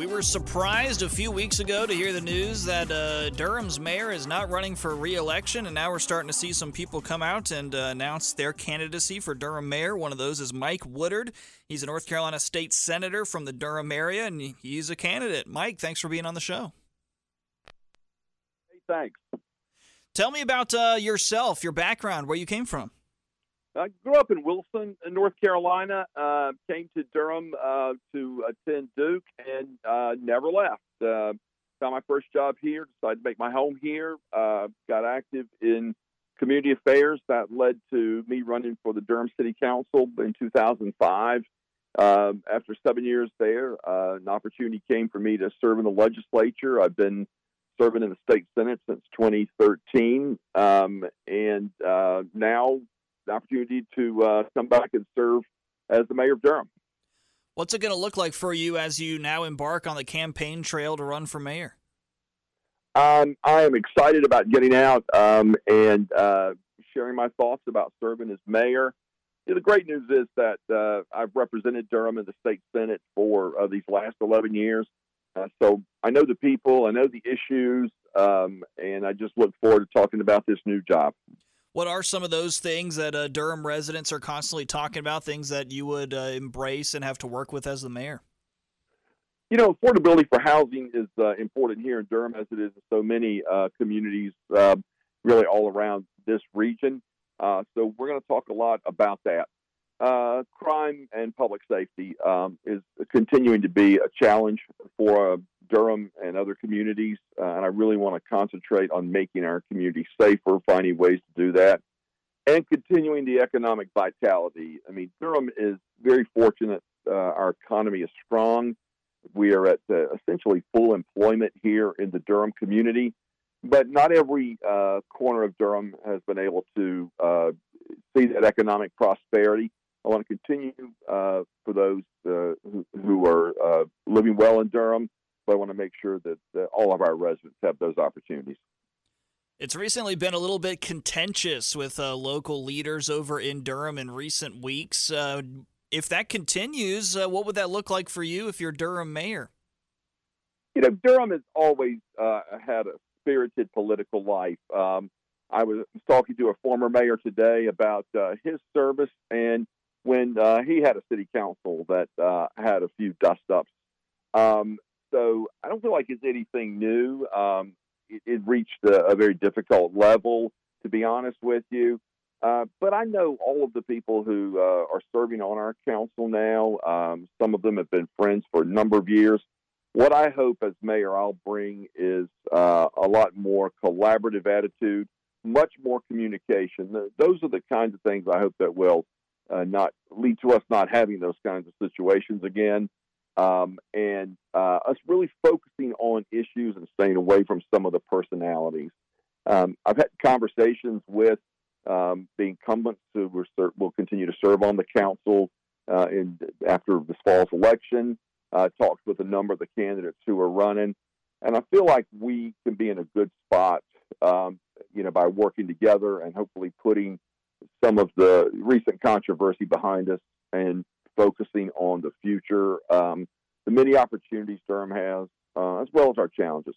We were surprised a few weeks ago to hear the news that uh, Durham's mayor is not running for re-election, and now we're starting to see some people come out and uh, announce their candidacy for Durham mayor. One of those is Mike Woodard. He's a North Carolina state senator from the Durham area, and he's a candidate. Mike, thanks for being on the show. Hey, thanks. Tell me about uh, yourself, your background, where you came from. I grew up in Wilson, North Carolina. Uh, came to Durham uh, to attend Duke and uh, never left. Uh, found my first job here. Decided to make my home here. Uh, got active in community affairs. That led to me running for the Durham City Council in 2005. Um, after seven years there, uh, an opportunity came for me to serve in the legislature. I've been serving in the state senate since 2013, um, and now the opportunity to uh, come back and serve as the mayor of Durham. What's it going to look like for you as you now embark on the campaign trail to run for mayor? Um, I am excited about getting out um, and uh, sharing my thoughts about serving as mayor. The great news is that uh, I've represented Durham in the state senate for uh, these last 11 years. Uh, so I know the people, I know the issues, um, and I just look forward to talking about this new job. What are some of those things that uh, Durham residents are constantly talking about? Things that you would uh, embrace and have to work with as the mayor? You know, affordability for housing is uh, important here in Durham, as it is in so many uh, communities, uh, really all around this region. Uh, so we're going to talk a lot about that. crime and public safety um, is continuing to be a challenge for Durham and other communities, uh, and I really want to concentrate on making our community safer, finding ways to do that, and continuing the economic vitality. I mean, Durham is very fortunate. Uh, our economy is strong. We are at uh, essentially full employment here in the Durham community, but not every uh, corner of Durham has been able to uh, see that economic prosperity. I want to continue uh, for those who, who, are living well in Durham I want to make sure that, that all of our residents have those opportunities. It's recently been a little bit contentious with uh, local leaders over in Durham in recent weeks. Uh, if that continues, uh, what would that look like for you if you're Durham mayor? You know, Durham has always uh, had a spirited political life. Um, I was talking to a former mayor today about uh, his service and when uh, he had a city council that had a few dust ups. Um, so I don't feel like it's anything new. Um, it, it, reached a, a, very difficult level, to be honest with you. Uh, but I know all of the people who uh, are serving on our council now. Um, some of them have been friends for a number of years. What I hope as mayor I'll bring is uh, a lot more collaborative attitude, much more communication. Those are the kinds of things I hope that will uh, not lead to us not having those kinds of situations again um, and uh, us really focusing on issues and staying away from some of the personalities. Um, I've had conversations with um, the incumbents who will, continue to serve on the council uh, in, after this fall's election. Uh, talked with a number of the candidates who are running, and I feel like we can be in a good spot, um, you know, by working together and hopefully putting some of the recent controversy behind us and focusing on the future, um, the many opportunities Durham has, uh, as well as our challenges.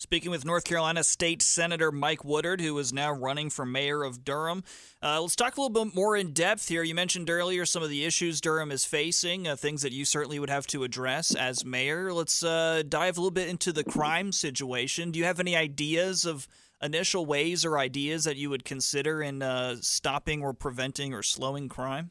Speaking with North Carolina State Senator Mike Woodard, who is now running for mayor of Durham. Uh, let's talk a little bit more in depth here. You mentioned earlier some of the issues Durham is facing, uh, things that you certainly would have to address as mayor. Let's uh, dive a little bit into the crime situation. Do you have any ideas of initial ways or ideas that you would consider in uh, stopping or preventing or slowing crime?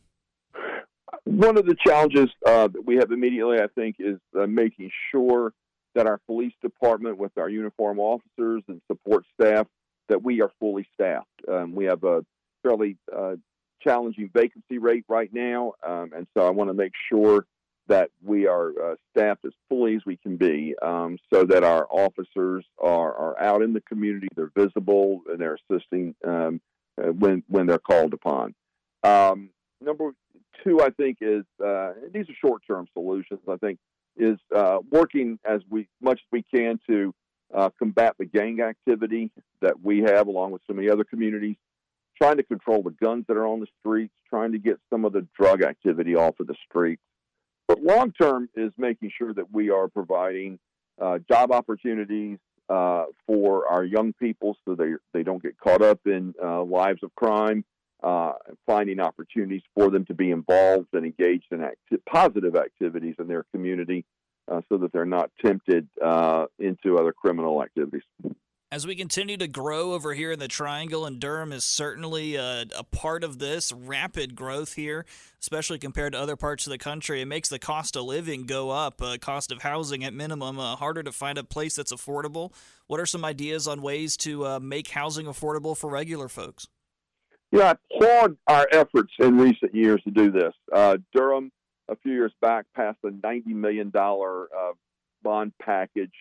One of the challenges uh, that we have immediately, I think, is uh, making sure that our police department, with our uniform officers and support staff, that we are fully staffed. Um, we have a fairly uh, challenging vacancy rate right now, um, and so I want to make sure that we are uh, staffed as fully as we can be, um, so that our officers are, are out in the community, they're visible, and they're assisting um, uh, when when they're called upon. Um, number two, I think, is uh, these are short term solutions. I think is uh, working as we much as we can to uh, combat the gang activity that we have, along with so many other communities. Trying to control the guns that are on the streets, trying to get some of the drug activity off of the streets. But long term is making sure that we are providing uh, job opportunities uh, for our young people so they they don't get caught up in uh, lives of crime. Uh, finding opportunities for them to be involved and engaged in acti- positive activities in their community, uh, so that they're not tempted uh, into other criminal activities as we continue to grow over here in the Triangle, and Durham is certainly a, a, part of this rapid growth here, especially compared to other parts of the country. It makes the cost of living go up, uh, cost of housing at minimum, uh, harder to find a place that's affordable. What are some ideas on ways to uh, make housing affordable for regular folks? Yeah, I applaud our efforts in recent years to do this. Uh, Durham, a few years back, passed a $90 million uh, bond package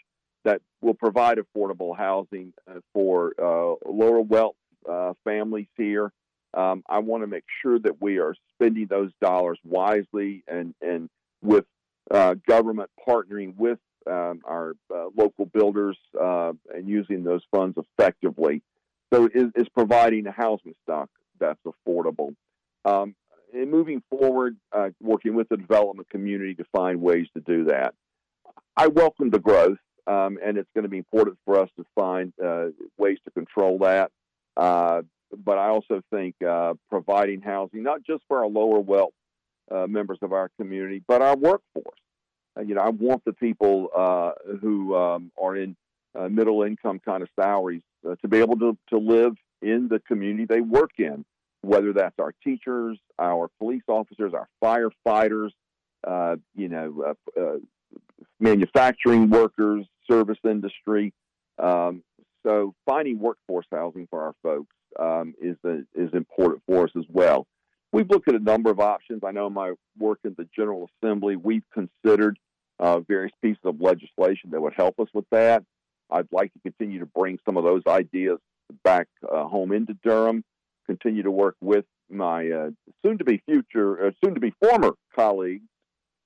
that will provide affordable housing uh, for uh, lower wealth uh, families here. Um, I want to make sure that we are spending those dollars wisely and and with uh, government partnering with um, our local builders and using those funds effectively. So it's, providing a housing stock that's affordable. Um, and moving forward, working with the development community to find ways to do that. I welcome the growth um, and it's going to be important for us to find uh, ways to control that. Uh, but I also think uh, providing housing, not just for our lower wealth uh, members of our community, but our workforce. Uh, you know, I want the people uh, who um, are in middle income kind of salaries to be able to, to live in the community they work in, whether that's our teachers, our police officers, our firefighters, you know, manufacturing workers, service industry. Um, so finding workforce housing for our folks um, is is important for us as well. We've looked at a number of options. I know my work in the General Assembly, we've considered uh, various pieces of legislation that would help us with that. I'd like to continue to bring some of those ideas back uh, home into Durham. Continue to work with my uh, soon-to-be future, uh, soon-to-be former colleagues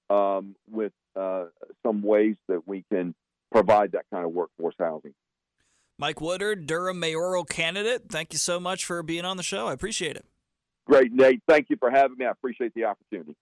um, with uh, some ways that we can provide that kind of workforce housing. Mike Woodard, Durham mayoral candidate, thank you so much for being on the show. I appreciate it. Great, Nate. Thank you for having me. I appreciate the opportunity.